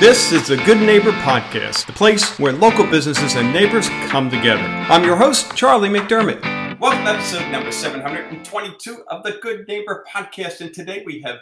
This is the Good Neighbor Podcast, the place where local businesses and neighbors come together. I'm your host, Charlie McDermott. Welcome to episode number 722 of the Good Neighbor Podcast. And today we have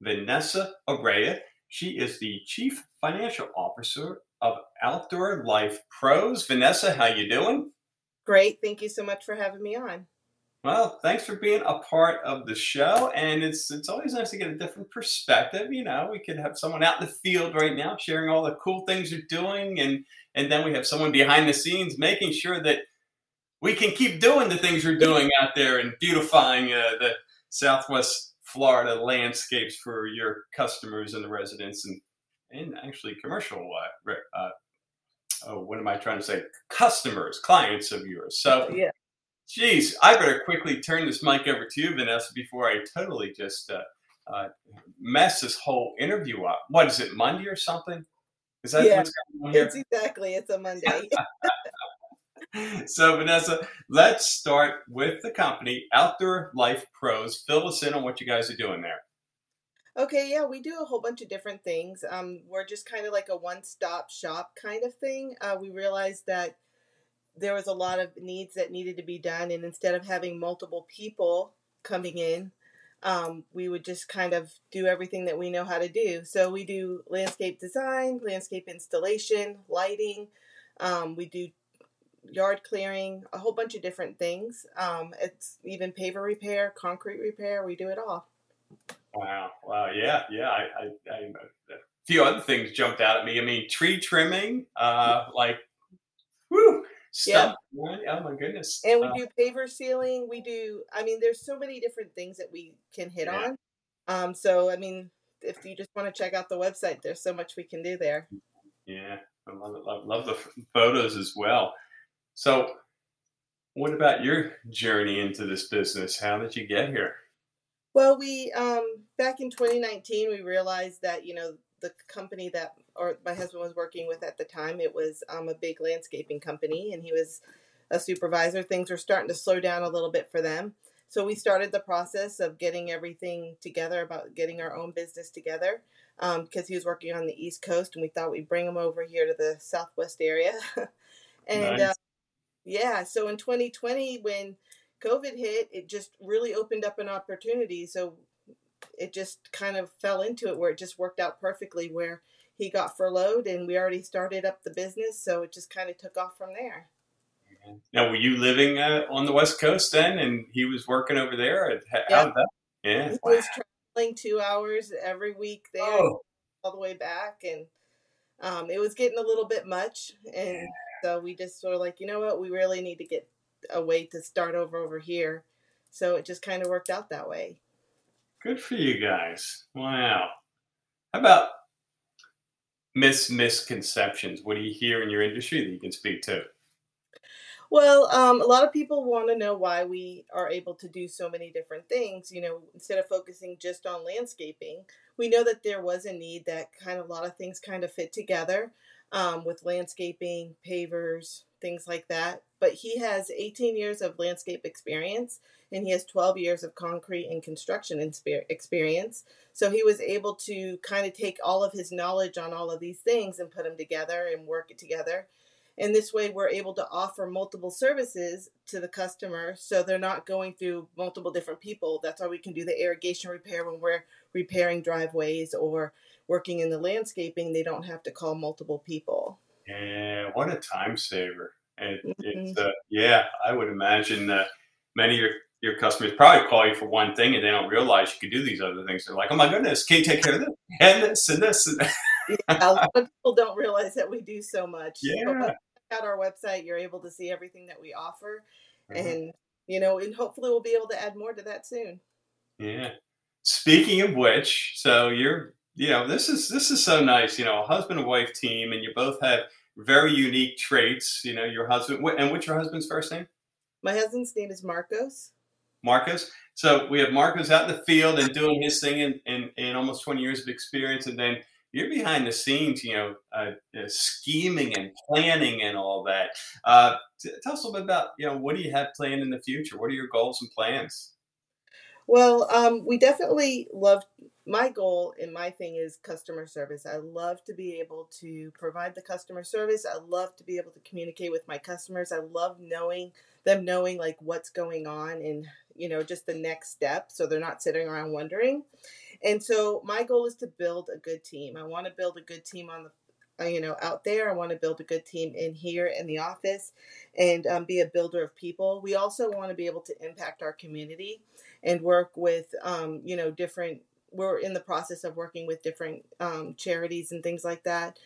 Vanessa Araya. She is the Chief Financial Officer of Outdoor Life Pros. Vanessa, how you doing? Great. Thank you so much for having me on. Well, thanks for being a part of the show, and it's it's always nice to get a different perspective. You know, we could have someone out in the field right now sharing all the cool things you're doing, and and then we have someone behind the scenes making sure that we can keep doing the things you're doing out there and beautifying uh, the Southwest Florida landscapes for your customers and the residents, and and actually commercial. Uh, uh, oh, what am I trying to say? Customers, clients of yours. So yeah. Jeez, I better quickly turn this mic over to you, Vanessa, before I totally just uh, uh, mess this whole interview up. What is it, Monday or something? Is that yeah, what's going on here? It's exactly. It's a Monday. so, Vanessa, let's start with the company, Outdoor Life Pros. Fill us in on what you guys are doing there. Okay, yeah, we do a whole bunch of different things. Um, we're just kind of like a one-stop shop kind of thing. Uh, we realized that there was a lot of needs that needed to be done and instead of having multiple people coming in um, we would just kind of do everything that we know how to do. So we do landscape design landscape installation lighting um, we do yard clearing a whole bunch of different things. Um, it's even paver repair concrete repair we do it all. Wow wow yeah yeah I, I, I a few other things jumped out at me. I mean tree trimming uh, like stuff. Yeah. Oh my goodness. And we uh, do paver sealing. We do. I mean, there's so many different things that we can hit yeah. on. Um, so I mean, if you just want to check out the website, there's so much we can do there. Yeah, I love it. Love, love the photos as well. So, what about your journey into this business? How did you get here? Well, we um, back in 2019, we realized that you know the company that or my husband was working with at the time it was um, a big landscaping company and he was a supervisor. Things were starting to slow down a little bit for them. So we started the process of getting everything together about getting our own business together because um, he was working on the east coast and we thought we'd bring him over here to the southwest area. And nice. uh, yeah so in 2020 when covid hit it just really opened up an opportunity. So it just kind of fell into it where it just worked out perfectly where he got furloughed and we already started up the business so it just kind of took off from there now were you living uh, on the west coast then and he was working over there. That, yeah he was traveling two hours every week there oh. all the way back and um, it was getting a little bit much and yeah. so we just sort of like you know what we really need to get a way to start over over here so it just kind of worked out that way Good for you guys. Wow. How about mis misconceptions? What do you hear in your industry that you can speak to? Well, um, a lot of people want to know why we are able to do so many different things. You know, instead of focusing just on landscaping, we know that there was a need that kind of a lot of things kind of fit together um, with landscaping, pavers, things like that. But he has 18 years of landscape experience and he has 12 years of concrete and construction experience. So he was able to kind of take all of his knowledge on all of these things and put them together and work it together. And this way, we're able to offer multiple services to the customer so they're not going through multiple different people. That's why we can do the irrigation repair when we're repairing driveways or working in the landscaping. They don't have to call multiple people. Yeah, what a time saver. And mm-hmm. it's, uh, yeah, I would imagine that many of your your customers probably call you for one thing and they don't realize you could do these other things. They're like, oh my goodness, can you take care of this and this and this? And yeah, a lot of people don't realize that we do so much. Yeah. Out our website, you're able to see everything that we offer. Mm-hmm. And, you know, and hopefully we'll be able to add more to that soon. Yeah. Speaking of which, so you're, you know, this is, this is so nice, you know, a husband and wife team, and you both have very unique traits, you know, your husband, and what's your husband's first name? My husband's name is Marcos. Marcos. So we have Marcos out in the field and doing his thing in, in, in almost 20 years of experience. And then you're behind the scenes, you know, uh, uh, scheming and planning and all that. Uh, t- tell us a little bit about, you know, what do you have planned in the future? What are your goals and plans? Well, um, we definitely love my goal and my thing is customer service. I love to be able to provide the customer service. I love to be able to communicate with my customers. I love knowing them knowing like what's going on and you know just the next step so they're not sitting around wondering. And so my goal is to build a good team. I want to build a good team on the uh, you know out there i want to build a good team in here in the office and um, be a builder of people we also want to be able to impact our community and work with um, you know different we're in the process of working with different um, charities and things like that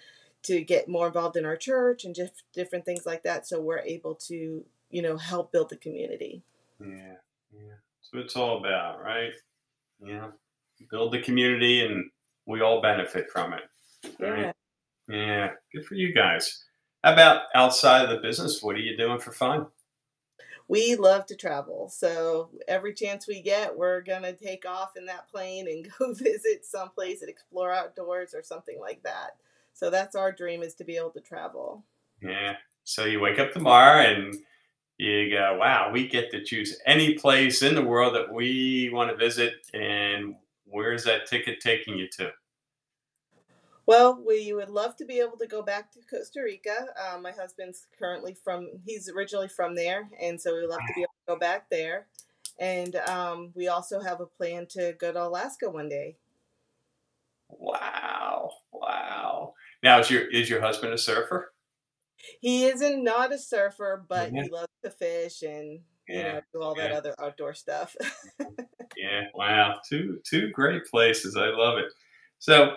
to get more involved in our church and just different things like that so we're able to you know help build the community. Yeah yeah. That's what it's all about right? Yeah build the community and we all benefit from it right? Yeah, yeah. good for you guys. How about outside of the business? What are you doing for fun we love to travel. So every chance we get, we're going to take off in that plane and go visit someplace and explore outdoors or something like that. So that's our dream is to be able to travel. Yeah. So you wake up tomorrow and you go, wow, we get to choose any place in the world that we want to visit. And where's that ticket taking you to? Well, we would love to be able to go back to Costa Rica. Um, my husband's currently from, he's originally from there. And so we'd love to be able to go back there. And um, we also have a plan to go to Alaska one day. Wow. Wow. Now, is your, is your husband a surfer? He isn't not a surfer, but mm-hmm. he loves to fish and yeah. you know do all yeah. that other outdoor stuff. yeah, wow, two two great places. I love it. So,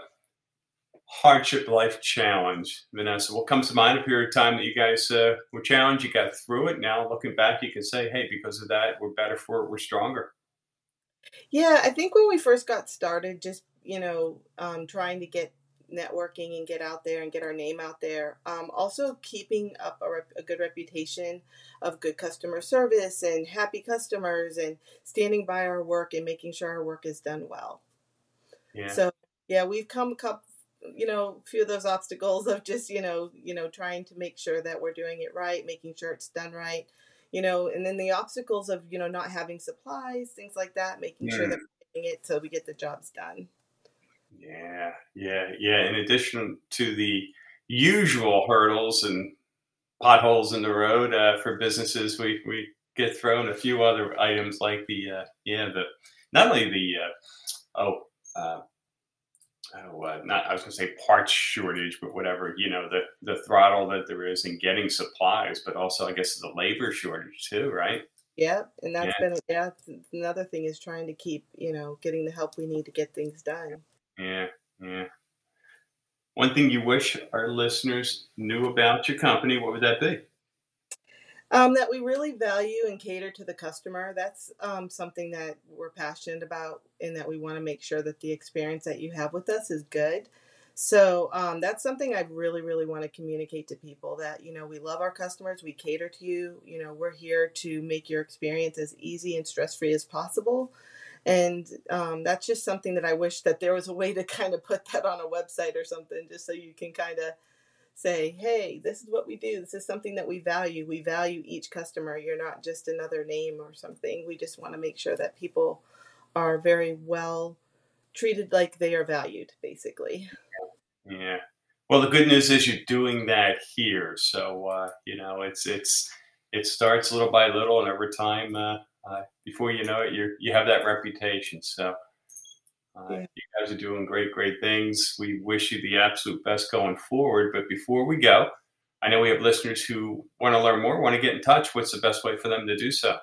hardship life challenge, Vanessa? What comes to mind? A period of time that you guys uh, were challenged, you got through it. Now looking back, you can say, hey, because of that, we're better for it. We're stronger. Yeah, I think when we first got started, just you know, um, trying to get networking and get out there and get our name out there. Um, also, keeping up a, rep- a, good reputation of good customer service and happy customers and standing by our work and making sure our work is done well. Yeah. So, yeah, we've come a couple, you know, a few of those obstacles of just, you know, you know, trying to make sure that we're doing it right, making sure it's done right, you know, and then the obstacles of, you know, not having supplies, things like that, making sure that we're doing it so we get the jobs done. Yeah, yeah, yeah. In addition to the usual hurdles and potholes in the road uh, for businesses, we, we get thrown a few other items like the, uh, yeah, the, not only the, uh, oh, uh, oh, uh, not I was going to say parts shortage, but whatever you know the the throttle that there is in getting supplies, but also I guess the labor shortage too, right? Yeah, and that's yeah. been yeah another thing is trying to keep you know getting the help we need to get things done. Yeah, yeah. One thing you wish our listeners knew about your company, what would that be? Um, that we really value and cater to the customer. That's um, something that we're passionate about, and that we want to make sure that the experience that you have with us is good. So um, that's something I really, really want to communicate to people that you know we love our customers, we cater to you. You know, we're here to make your experience as easy and stress free as possible. And um, that's just something that I wish that there was a way to kind of put that on a website or something, just so you can kind of say, hey, this is what we do. This is something that we value. We value each customer. You're not just another name or something. We just want to make sure that people are very well treated like they are valued, basically. Yeah. Well, the good news is you're doing that here. So, uh, you know, it's, it's, it starts little by little and over time, uh, uh, before you know it, you you have that reputation. So, uh, yeah. You guys are doing great, great things. We wish you the absolute best going forward. But before we go, I know we have listeners who want to learn more, want to get in touch. What's the best way for them to do so?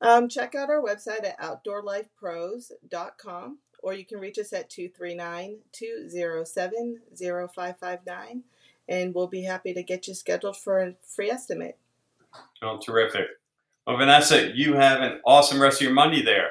Um, check out our website at outdoorlifepros.com or you can reach us at 239 207 0559 and we'll be happy to get you scheduled for a free estimate. Oh, terrific. Well, Vanessa, you have an awesome rest of your Monday there.